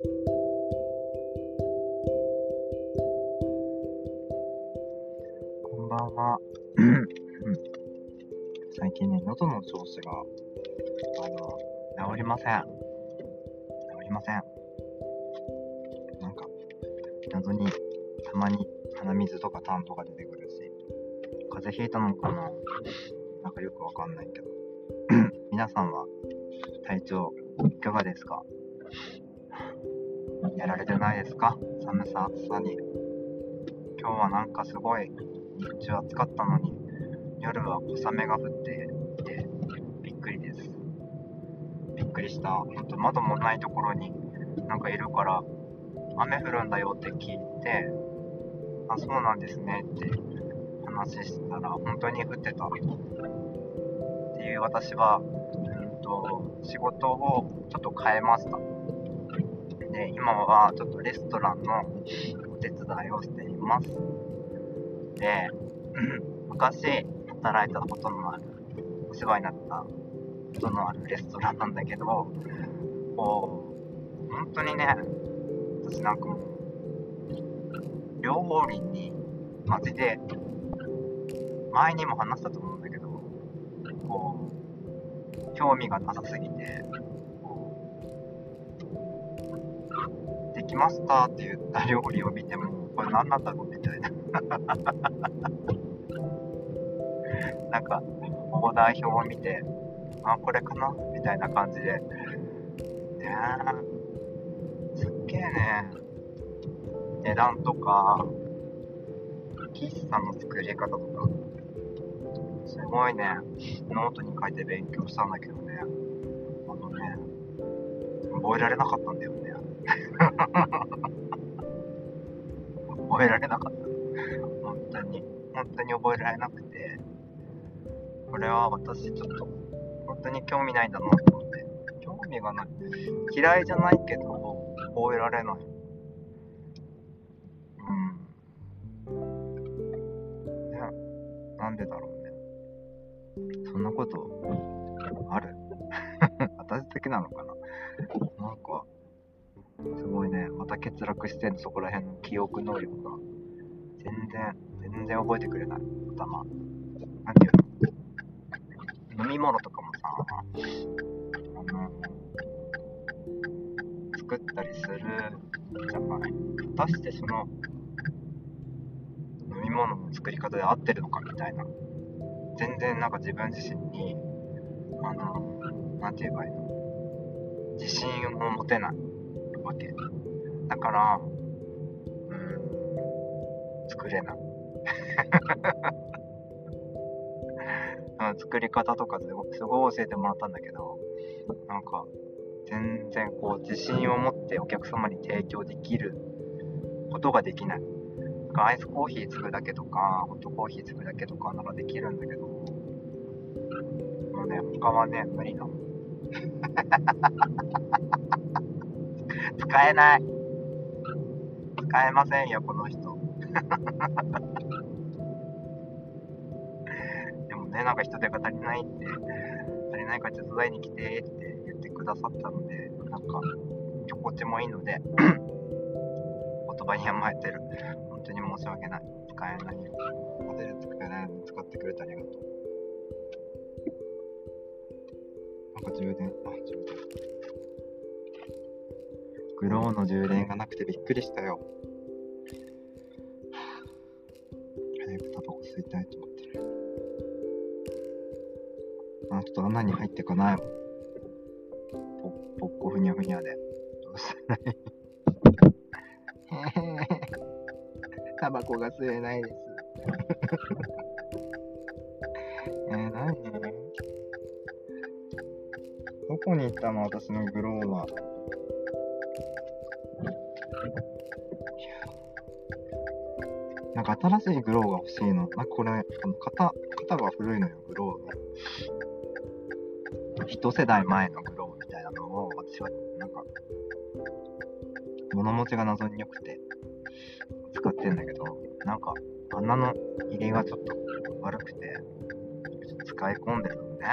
こんばんは。最近ね、喉の調子が、あの、治りません。治りません。なんか、謎に、たまに鼻水とか痰とか出てくるし、風邪ひいたのかななんかよくわかんないけど。皆さんは、体調、いかがですか？やられてないですか？寒さ、暑さに。今日はなんかすごい日中暑かったのに夜は小雨が降っていてびっくりです。びっくりした。ほんと窓もないところになんかいるから雨降るんだよって聞いてあそうなんですねって話したら本当に降ってた。っていう私はうんと仕事をちょっと変えました。で今はちょっとレストランのお手伝いをしています。で昔働いたことのあるお世話になったことのあるレストランなんだけどこう本当にね私なんかもう料理にマジで前にも話したと思うんだけどこう興味がなさすぎてきましたって言った料理を見てもこれ何なんだろうみたいな。なんか、オーダー表を見て、あ、これかなみたいな感じで。ねすっげえね、値段とか、喫茶の作り方とか、すごいね、ノートに書いて勉強したんだけどね、あのね、覚えられなかったんだよね。覚えられなかった。本当に、本当に覚えられなくて、これは私ちょっと、本当に興味ないんだなと思って。興味がない。嫌いじゃないけど、覚えられない。うん。ね、なんでだろうね。そんなこと、ある？私だけなのかな？なんか、すごいね、また欠落してんの、そこら辺の記憶能力が。全然、全然覚えてくれない、頭。なんていうの飲み物とかもさ、あの、作ったりするじゃない。果たしてその、飲み物の作り方で合ってるのかみたいな。全然なんか自分自身に、あの、なんて言えばいいの自信を持てないわけ。だから、うん、作れない。作り方とかすごすごい教えてもらったんだけど、なんか、全然こう、自信を持ってお客様に提供できることができない。なんかアイスコーヒー作るだけとか、ホットコーヒー作るだけとかならできるんだけど、もうね、他はね、無理なの。使えない。使えませんよ、この人。でもね、なんか人手が足りないって、足りないから手伝いに来てって言ってくださったので、なんか、心地もいいので、言葉に甘えてる。本当に申し訳ない。使えないよ。モデル使えないのに使ってくれてありがとう。なんか充電、あ、充電。グローの充電がなくてびっくりしたよ。早くタバコ吸いたいと思ってる。あ、ちょっと穴に入ってかないもん。ぽ、ぽっこふにゃふにゃで。どうしたらいい。タバコが吸えないです。えー、なにどこに行ったの？私のグローは。か新しいグローが欲しいの。なこれ、あの型、型が古いのよ、グローの。一世代前のグローみたいなのを、私は、なんか、物持ちが謎に良くて、使ってんだけど、なんか、穴の入りがちょっと悪くて、使い込んでるのね。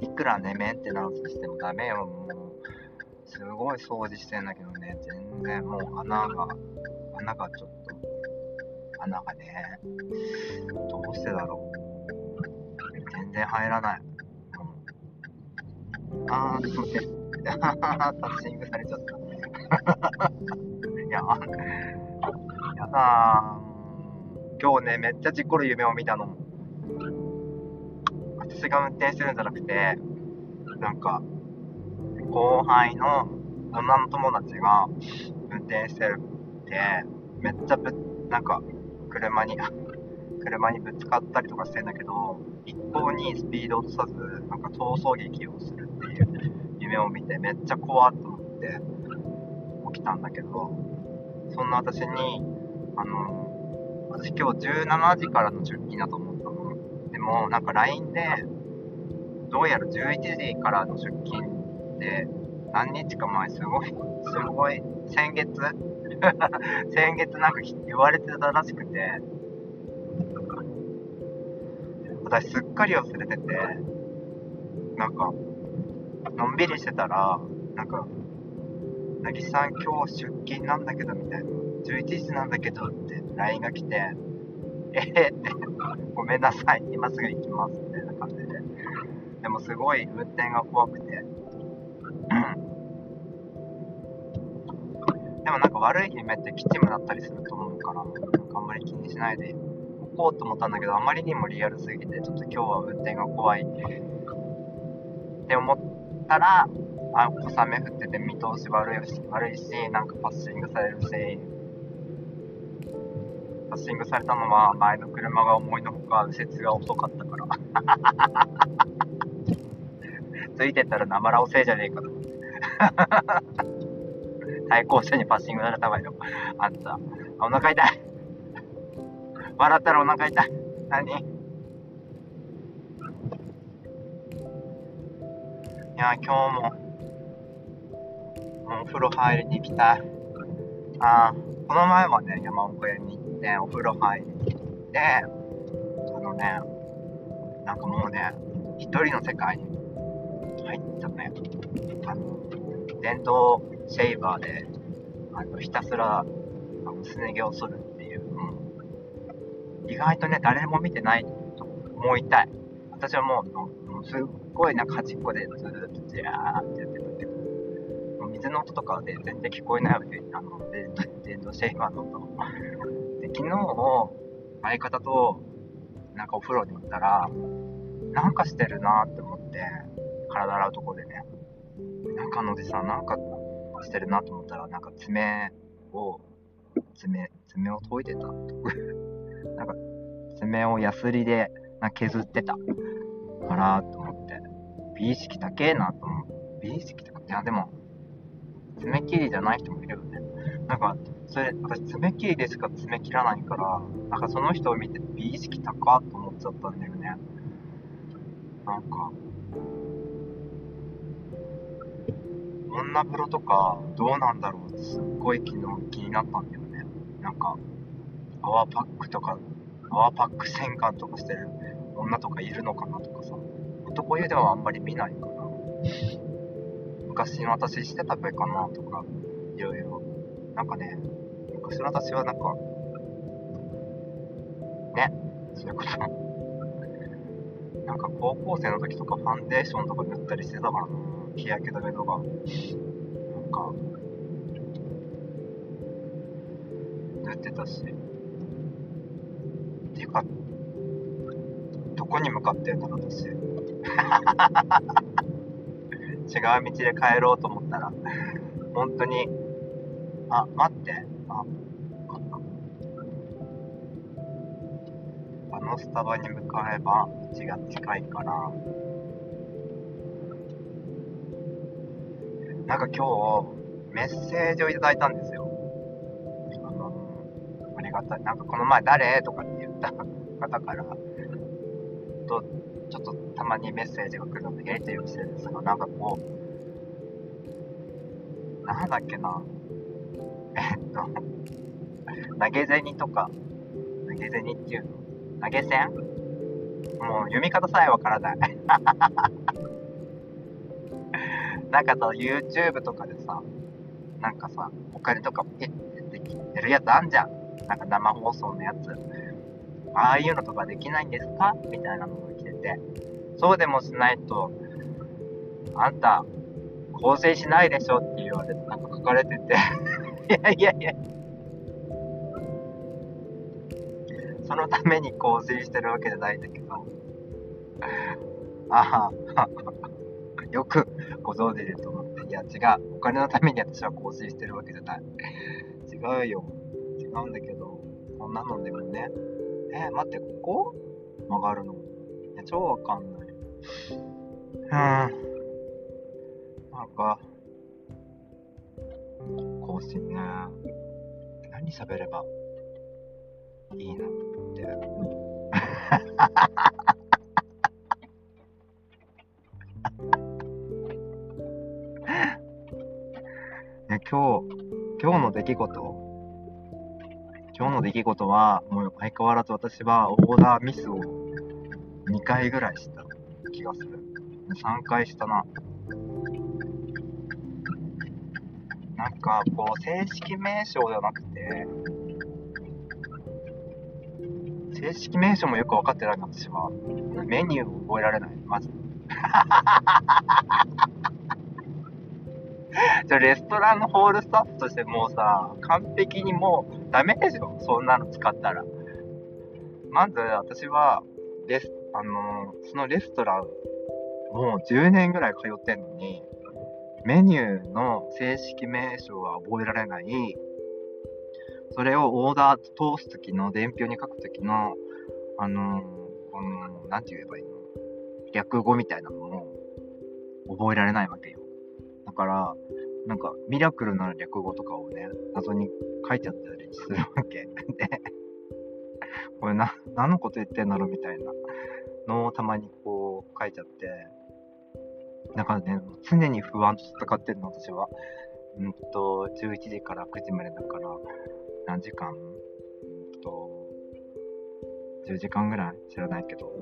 いくらね、メンテナンスしてもダメよ、もう。すごい掃除してんだけどね、全然もう穴が、穴がちょっと、穴がね、どうしてだろう。全然入らない。うん、あー、すいません。タッチングされちゃった。いや、やだ今日ね、めっちゃ事故る夢を見たの。私が運転してるんじゃなくて、なんか、後輩の女の友達が運転してるって、めっちゃぶ、なんか、車に、車にぶつかったりとかしてんだけど、一向にスピード落とさず、なんか逃走劇をするっていう夢を見て、めっちゃ怖っと思って起きたんだけど、そんな私に、あの、私今日17時からの出勤だと思ったの。でも、なんか LINE で、どうやら11時からの出勤で、何日か前すごい、すごい、先月 先月なんか言われてたらしくて、私すっかり忘れてて、なんか、のんびりしてたら、なんか、なぎさん今日出勤なんだけどみたいな、11時なんだけどって LINE が来て、えー、って、ごめんなさい、今すぐ行きますみたいな感じで。でもすごい運転が怖くて、でもなんか悪い夢って吉夢だったりすると思うから、なんかあんまり気にしないでおこうと思ったんだけど、あまりにもリアルすぎて、ちょっと今日は運転が怖いって思ったら、あ、小雨降ってて見通し悪いし、悪いし、なんかパッシングされるし、パッシングされたのは前の車が思いのほか右折が遅かったから。ついてったらなまら遅えじゃねえかと思って。対向車にパッシングされたわよ。あんた、お腹痛い。笑ったらお腹痛い。何？いや、今日も、もうお風呂入りに行きたい。あこの前はね、山奥屋に行って、お風呂入りに行って、あのね、なんかもうね、一人の世界に入ったね。あの、電動シェイバーで、あの、ひたすら、あの、すね毛を剃るっていう、うん、意外とね、誰も見てないと思いたい。私はもう、もうすっごいなか端っこでずっとジャーってやってたけど、もう水の音とかで全然聞こえないわけ、あの、電動シェイバーの音。で、昨日、相方と、なんかお風呂に行ったら、なんかしてるなって思って、体洗うとこでね。なんかのおじさん、なんかしてるなと思ったら、なんか爪を、爪、爪を研いでた。なんか、爪をヤスリでな削ってた。からと思って、美意識高えなと思って、美意識高いや、でも、爪切りじゃない人もいるよね。なんか、それ、私爪切りでしか爪切らないから、なんかその人を見て美意識高っと思っちゃったんだよね。なんか、女風呂とかどうなんだろうってすっごい昨日気になったんだよね。なんか、泡パックとか、泡パック洗顔とかしてる女とかいるのかなとかさ、男湯ではあんまり見ないから、昔の私してたべかなとか、いろいろ。なんかね、昔の私はなんか、ね、そういうこと。なんか高校生の時とかファンデーションとか塗ったりしてたからな。日焼け止めとか、なんか、塗ってたし。っていうか、どこに向かってんだろう、私。違う道で帰ろうと思ったら、本当に、あ、待って、あ、あのスタバに向かえば道が近いから、なんか今日、メッセージをいただいたんですよ。あの、ありがたい。なんかこの前誰とかって言った方から、と、ちょっとたまにメッセージが来るのでやり取りをしてるんですが、なんかこう、なんだっけな。えっと、投げ銭とか、投げ銭っていうの？投げ銭？もう読み方さえわからない。なんかさ、YouTube とかでさ、なんかさ、お金とかピッてできてるやつあんじゃん。なんか生放送のやつ。ああいうのとかできないんですか？みたいなのが来てて。そうでもしないと、あんた、構成しないでしょって言われて、なんか書かれてて いやいやいや。そのために構成してるわけじゃないんだけど。ああ、よくご存知でと思って。いや、違う。お金のために私は更新してるわけじゃない。違うよ。違うんだけど、こんなのでもね。えー、待って、ここ？曲がるの。いや、超わかんない。うん。なんか、更新ね。何喋ればいいなって。今日、今日の出来事、今日の出来事は、もう相変わらず私はオーダーミスを2回ぐらいした気がする。3回したな。なんか、こう、正式名称じゃなくて、正式名称もよく分かってない私は。メニューを覚えられない、まず。じゃレストランのホールスタッフとしてもうさ、完璧にもうダメでしょ？そんなの使ったら。まず私は、レス、あのー、そのレストラン、もう10年ぐらい通ってんのに、メニューの正式名称は覚えられない。それをオーダー通すときの伝票に書くときの、あのー、この、なんて言えばいいの？略語みたいなのも覚えられないわけよ。だから、なんか、ミラクルな略語とかをね、謎に書いてあったりするわけ。で、これな、何のこと言ってんだろうみたいなのをたまにこう書いちゃって、だからね、常に不安と戦ってるの、私は。うんと、11時から9時までだから、何時間？うんと、10時間ぐらい知らないけど、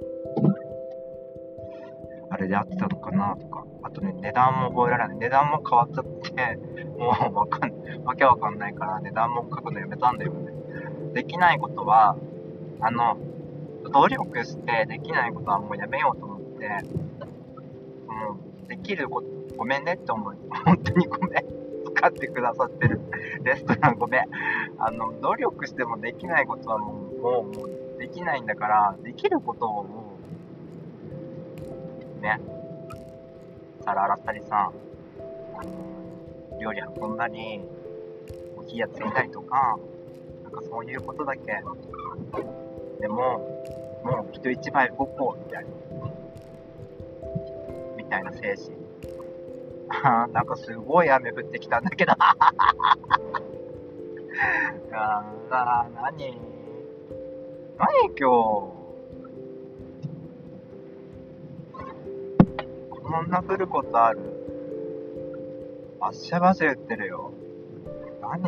あれで合ってたのかなとか、あとね、値段も覚えられない。値段も変わっちゃって、もうわかん、わけわかんないから値段も書くのやめたんだよね。できないことは、あの、努力してできないことはもうやめようと思って、もう、できること、ごめんねって思う。本当にごめん。使ってくださってるレストランごめん。あの、努力してもできないことはもう、もう、もう、できないんだから、できることをもう、ね、皿洗ったりさ、あの料理運んだり、お火やってみたりとか、なんかそういうことだけ。でも、もう人一倍動こう、みたいな。みたいな精神。あ なんかすごい雨降ってきたんだけど。ああ、何？何今日？こんな降ることある？バッシャバシャ言ってるよ。何？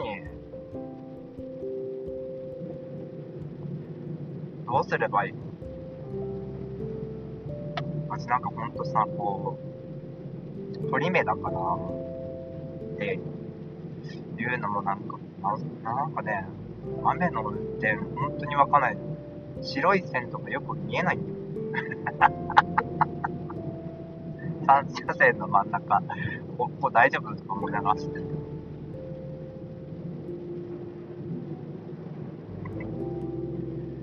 どうすればいい？のマジなんかほんとさ、こう、鳥目だから、っていうのもなんか、なんかね、雨の運転、本当にわかんない。白い線とかよく見えないんだよ。3車線の真ん中、ここ大丈夫と思いながら走って。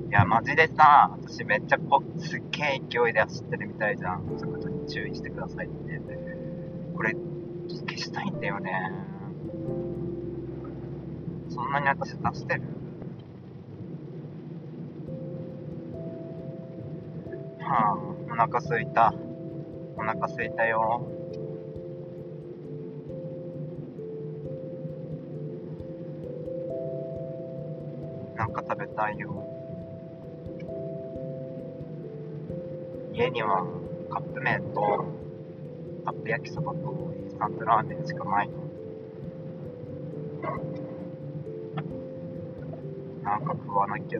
いや、マジでさ、私めっちゃこ、すっげえ勢いで走ってるみたいじゃん。そういうことに注意してくださいって。これ、消したいんだよね。そんなに私出してる？はあ、お腹すいた。お腹すいたよ。なんか食べたいよ。家にはカップ麺とカップ焼きそばとインスタントラーメンしかないの。なんか食わなきゃ。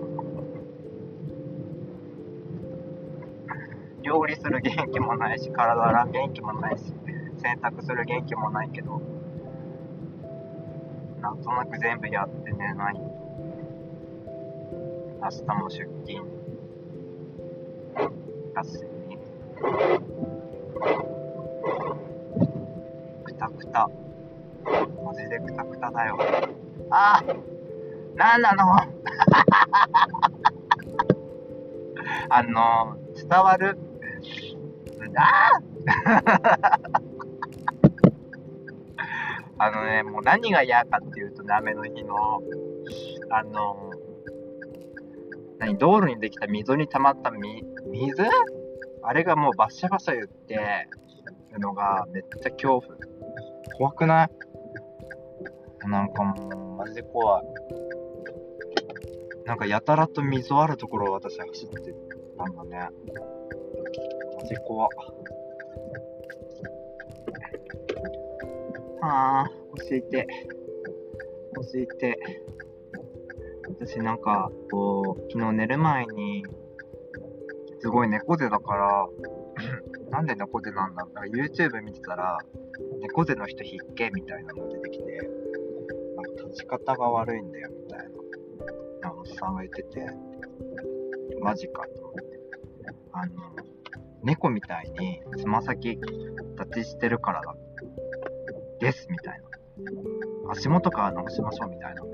料理する元気もないし、体洗う元気もないし、洗濯する元気もないけど、なんとなく全部やって寝ない。明日も出勤。だし、くたくた。マジでくたくただよ。あなんなの？あの、伝わる？あ あのね、もう何が嫌かっていうとね、雨の日の、あの、何、道路にできた溝に溜まったみ、水？あれがもうバッシャバシャ言ってるのがめっちゃ恐怖。怖くない？なんかもう、マジで怖い。なんかやたらと溝あるところを私は走ってたんだね。マジ怖。ああ、教えて。教えて。私なんか、こう、昨日寝る前に、すごい猫背だから なんで猫背なんだろう。か YouTube 見てたら、猫背の人必見みたいなのが出てきて、なんか立ち方が悪いんだよみたいな、おっさんが言ってて、マジかと思って。あの、猫みたいにつま先立ちしてるからだ。ですみたいな。足元から直しましょうみたいな。も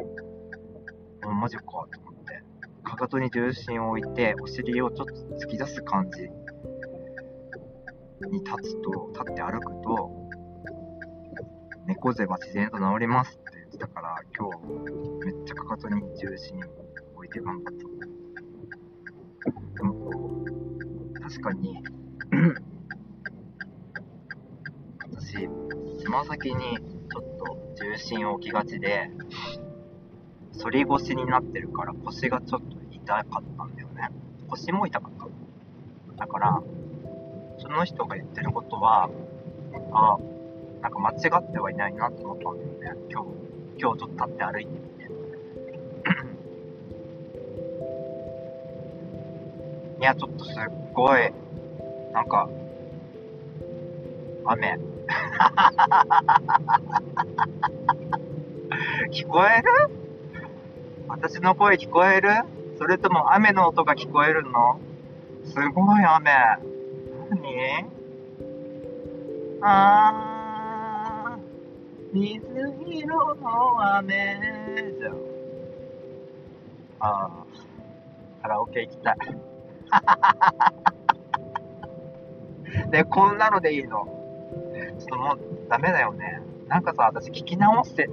うマジかと思って。かかとに重心を置いて、お尻をちょっと突き出す感じに立つと、立って歩くと、猫背は自然と治りますって言ってたから、今日めっちゃかかとに重心置いて頑張った。でもこう、確かにま先にちょっと重心を置きがちで、反り腰になってるから腰がちょっと痛かったんだよね。腰も痛かった。だから、その人が言ってることは、あなんか間違ってはいないなと思ったんだよね。今日、今日ちょっと立って歩いてみて。いや、ちょっとすっごい、なんか、雨。聞こえる？私の声聞こえる？それとも雨の音が聞こえるの？すごい雨。何？あー、水色の雨じゃん。あー、カラオケ行きたい。で、こんなのでいいの？ちょっともうダメだよね。なんかさ、私聞き直して、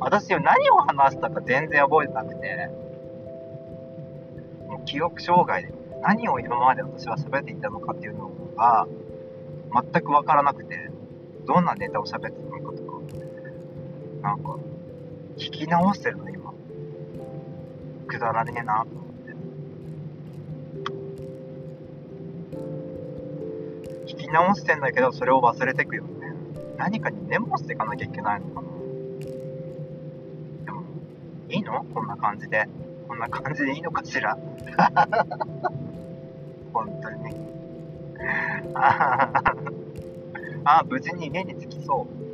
私何を話したか全然覚えてなくて。もう記憶障害で、何を今まで私は喋っていたのかっていうのが、全くわからなくて、どんなネタを喋ってたのかとか、なんか、聞き直してるの、今。くだらねえなと思って。聞き直してんだけど、それを忘れてくよね。何かにメモしていかなきゃいけないのかな。でも、いいの？こんな感じで。こんな感じでいいのかしら？本当に。ああ、無事に家に着きそう。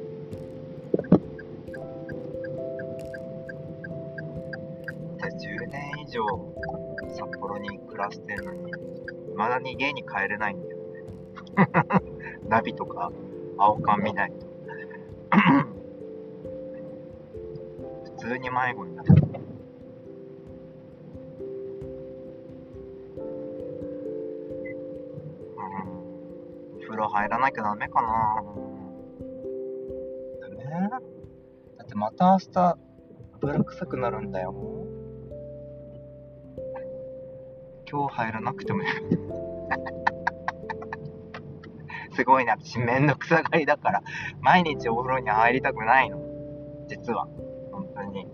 10年以上札幌に暮らしてるのに、未だに家に帰れないん。ナビとか青缶見ないと。普通に迷子になる。呂入らなきゃダメかなダメだってまた明日、油臭くなるんだよ。今日入らなくてもいい。すごいな、私めんどくさがりだから、毎日お風呂に入りたくないの。実は。本当に。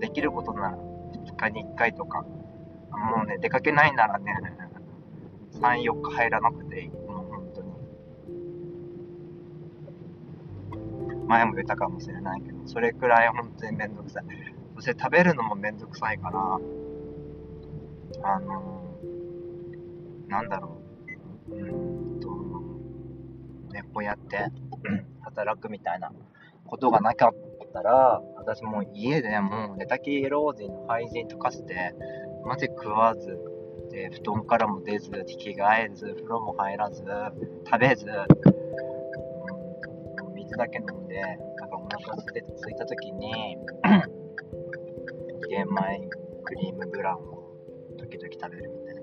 できることなら、2日に1回とか。もうね、出かけないならね、3、4日入らなくていい。もう本当に前も言ったかもしれないけど、それくらい本当にめんどくさい。そして食べるのもめんどくさいから、あのー、なんだろう。うん、こうやって働くみたいなことがなかったら、私もう家でもう寝たきり老人の廃人とかして、マジ食わず、で、布団からも出ず、着替えず、風呂も入らず、食べず、うん、水だけ飲んで、なんかお腹すいすいた時に、玄米クリームブランを時々食べるみたいな。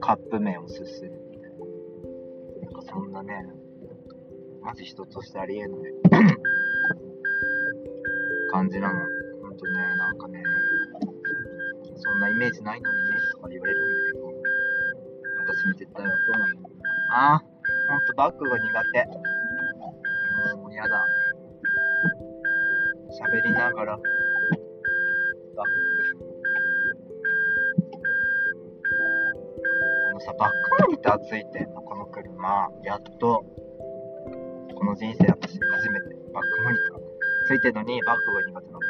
カップ麺をすするな。なんかそんなね、マジ人としてありえない感じなの。ほんとね、なんかね、そんなイメージないのにね、とか言われるんだけど、私も絶対わかんない。ああ、ほんとバッグが苦手。もうやだ。喋りながら、バッグ。あのさ、バックモニターついてんの、この車。やっと。この人生私初めてバックモニターついてるのにバックが苦手なの。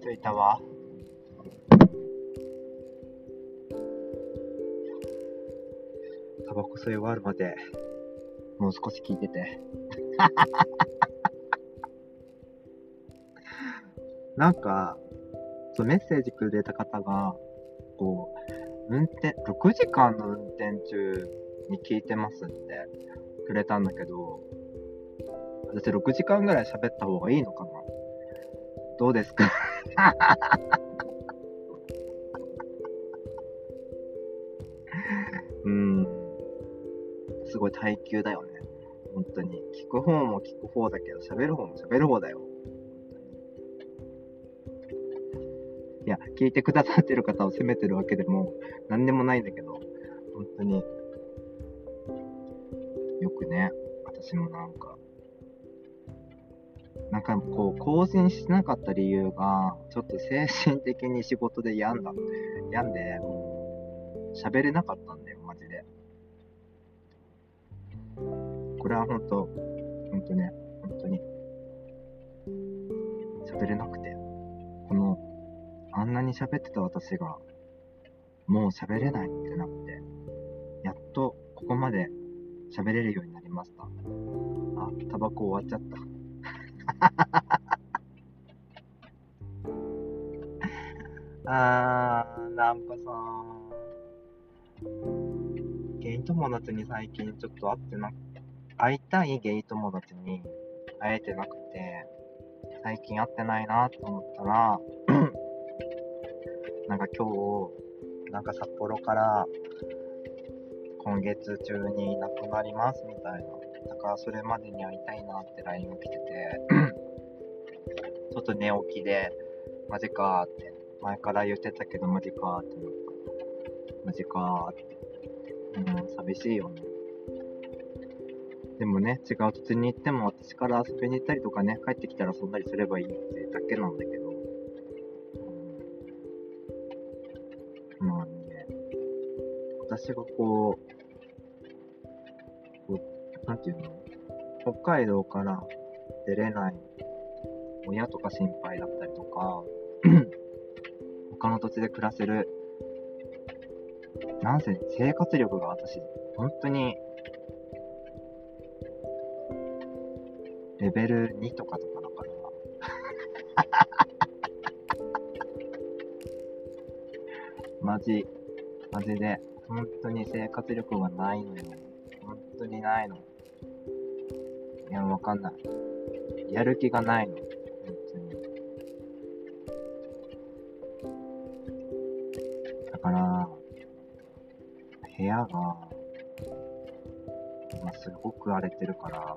ついたわ。タバコ吸い終わるまで、もう少し聞いてて。なんか、そうメッセージくれた方が、こう、運転、6時間の運転中に聞いてますってくれたんだけど、私6時間ぐらい喋った方がいいのかな？どうですか？うん。すごい耐久だよね。本当に。聞く方も聞く方だけど、喋る方も喋る方だよ。や、聞いてくださってる方を責めてるわけでも、何でもないんだけど、本当に、よくね、私もなんか、なんかこう、更新しなかった理由が、ちょっと精神的に仕事で病んだ。病んで、もう、喋れなかったんだよ、マジで。これは本当、本当ね、本当に、喋れなくて、この、あんなに喋ってた私が、もう喋れないってなって、やっとここまで喋れるようになりました。あ、タバコ終わっちゃった。あー、なんかさ、ゲイ友達に最近ちょっと会ってな、会いたいゲイ友達に会えてなくて、最近会ってないなと思ったら、なんか今日、なんか札幌から今月中に亡くなりますみたいなだからそれまでに会いたいなって LINE が来てて、ちょっと寝起きで、マジかーって、前から言ってたけどマジかーってなった。マジかーって。うん、寂しいよね。でもね、違う土地に行っても私から遊びに行ったりとかね、帰ってきたらそんなりすればいいってだけなんだけど。私がこう、なんていうの？北海道から出れない親とか心配だったりとか、他の土地で暮らせる、なんせ生活力が私、本当に、レベル2とかとかだから。マジ、マジで、本当に生活力がないのよ。本当にないの。いや、わかんない。やる気がないの。本当に。だから、部屋が、今すごく荒れてるから、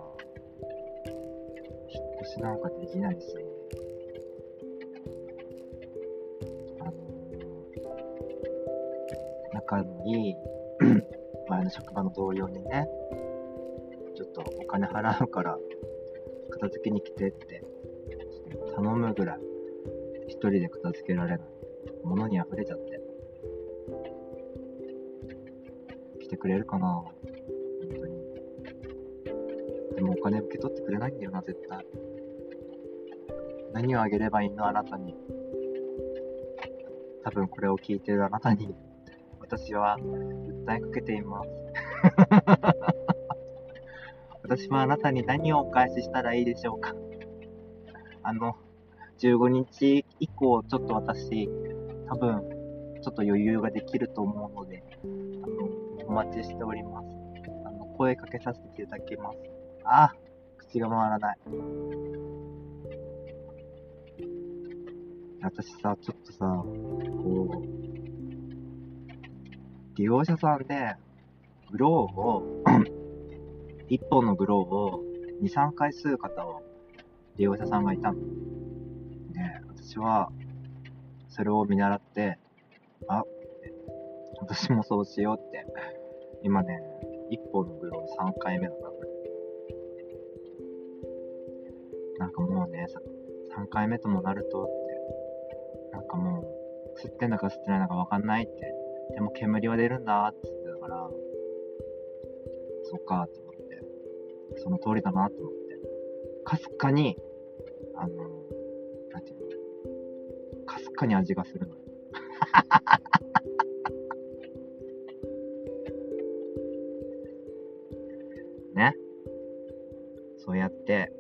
引っ越しなんかできないし、仲のいい前の職場の同僚にね、ちょっとお金払うから片付けに来てって頼むぐらい一人で片付けられない。物に溢れちゃって。来てくれるかな本当に。でもお金受け取ってくれないんだよな絶対。何をあげればいいのあなたに。多分これを聞いてるあなたに、私は訴えかけています。私はあなたに何をお返ししたらいいでしょうかあの、15日以降、ちょっと私、多分、ちょっと余裕ができると思うので、あの、お待ちしております。あの、声かけさせていただきます。あ、口が回らない。私さ、ちょっとさ、こう、利用者さんで、グローを 1本のグローを2、3回吸う方を利用者さんがいたの。で、私は、それを見習って、あ、私もそうしようって、今ね、1本のグロー3回目だな、これ。なんかもうね、3回目ともなるとって、なんかもう、吸ってんだか吸ってないのかわかんないって。でも煙は出るんだって言ってたから、そっかって思って、その通りだなって思って、かすかに、あの、なんていうの、かすかに味がするのよ。ね。そうやって、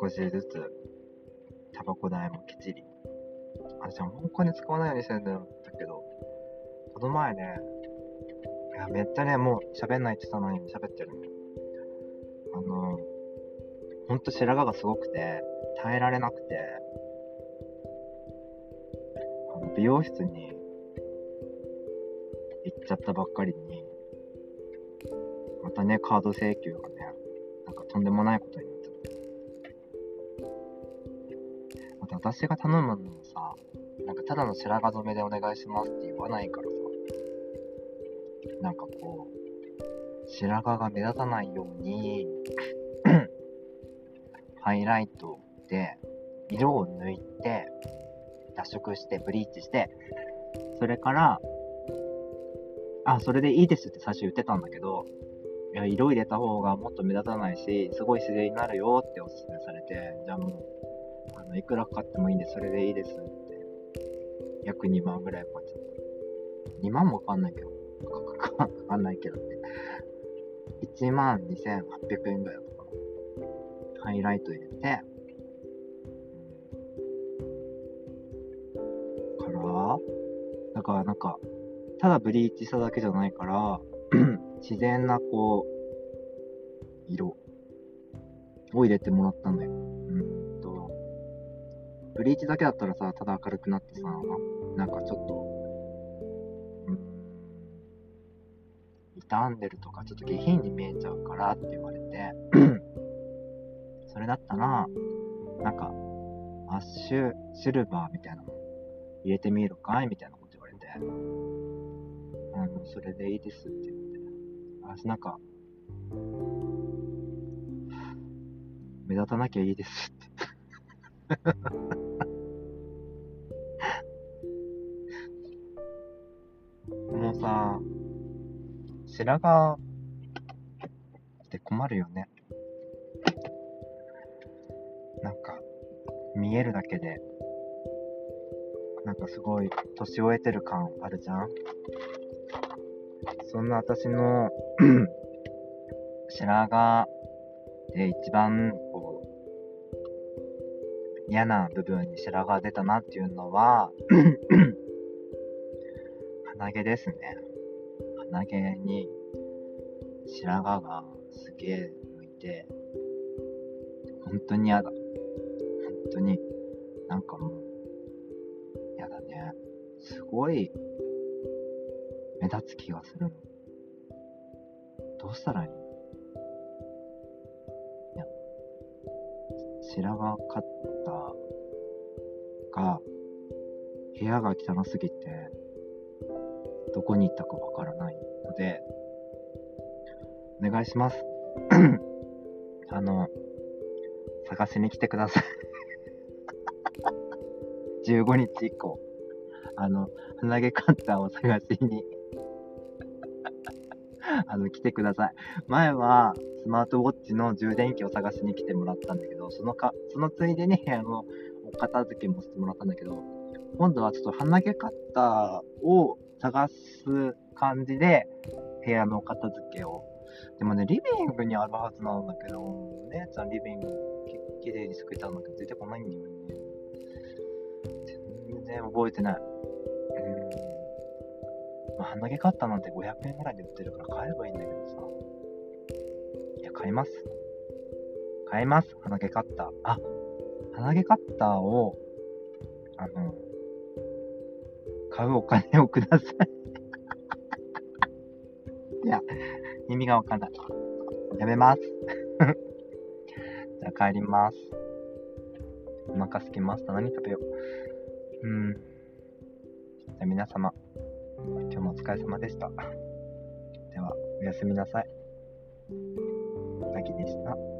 少しずつ、タバコ代もきっちり。あ、じゃあもうお金使わないようにしてんだよ。この前ね、いや、めっちゃね、もう喋んないって言ったのに喋ってるの。あの、ほんと白髪がすごくて、耐えられなくて、あの美容室に行っちゃったばっかりに、またね、カード請求がね、なんかとんでもないことになっちゃって。また私が頼むのもさ、なんかただの白髪染めでお願いしますって言わないから、なんかこう、白髪が目立たないように ハイライトで色を抜いて、脱色して、ブリーチして、それから、あ、それでいいですって最初言ってたんだけど、いや、色入れた方がもっと目立たないし、すごい自然になるよっておすすめされて、じゃあもう、あの、いくらかかってもいいんで、それでいいですって。約2万ぐらいかかっちゃった。2万もかかんないけど、かかわかんないけどって。1万2800円ぐらいだったかな。ハイライト入れて、からだからなんか、ただブリーチしただけじゃないから、自然なこう、色を入れてもらったんだよ。うんと、ブリーチだけだったらさ、ただ明るくなってさ、なんかちょっと、傷んでるとか、ちょっと下品に見えちゃうからって言われて、それだったら、なんか、アッシュシルバーみたいなの入れてみるかいみたいなこと言われて、あの、それでいいですって言って、私なんか、目立たなきゃいいですって。もうさ、白髪って困るよね。なんか、見えるだけでなんかすごい年老いてる感あるじゃんそんな私の 白髪で一番こう嫌な部分に白髪が出たなっていうのは 鼻毛ですね。鼻毛に白髪がすげえ向いて、本当に嫌だ。本当に、なんかもう、嫌だねすごい目立つ気がする。どうしたらいい？いや、白髪カッターが部屋が汚すぎてどこに行ったかわからないので、お願いします。あの、探しに来てください 15日以降。あの、鼻毛カッターを探しに あの、来てください。前は、スマートウォッチの充電器を探しに来てもらったんだけど、そのか、そのついでに、あの、お片付けもしてもらったんだけど、今度はちょっと鼻毛カッターを探す感じで、部屋の片付けを。でもね、リビングにあるはずなんだけど、姉ちゃんリビングききれいに作ったんだけど、出てこないんだよね。全然覚えてない。うん。まあ、鼻毛カッターなんて500円ぐらいで売ってるから買えばいいんだけどさ。いや、買います。買います。鼻毛カッター。あ、鼻毛カッターを、あの、買うお金をください。いや、意味がわかんない。やめます。じゃあ帰ります。お腹すきました。何食べよう。うん。じゃあ皆様、今日もお疲れ様でした。では、おやすみなさい。なぎでした。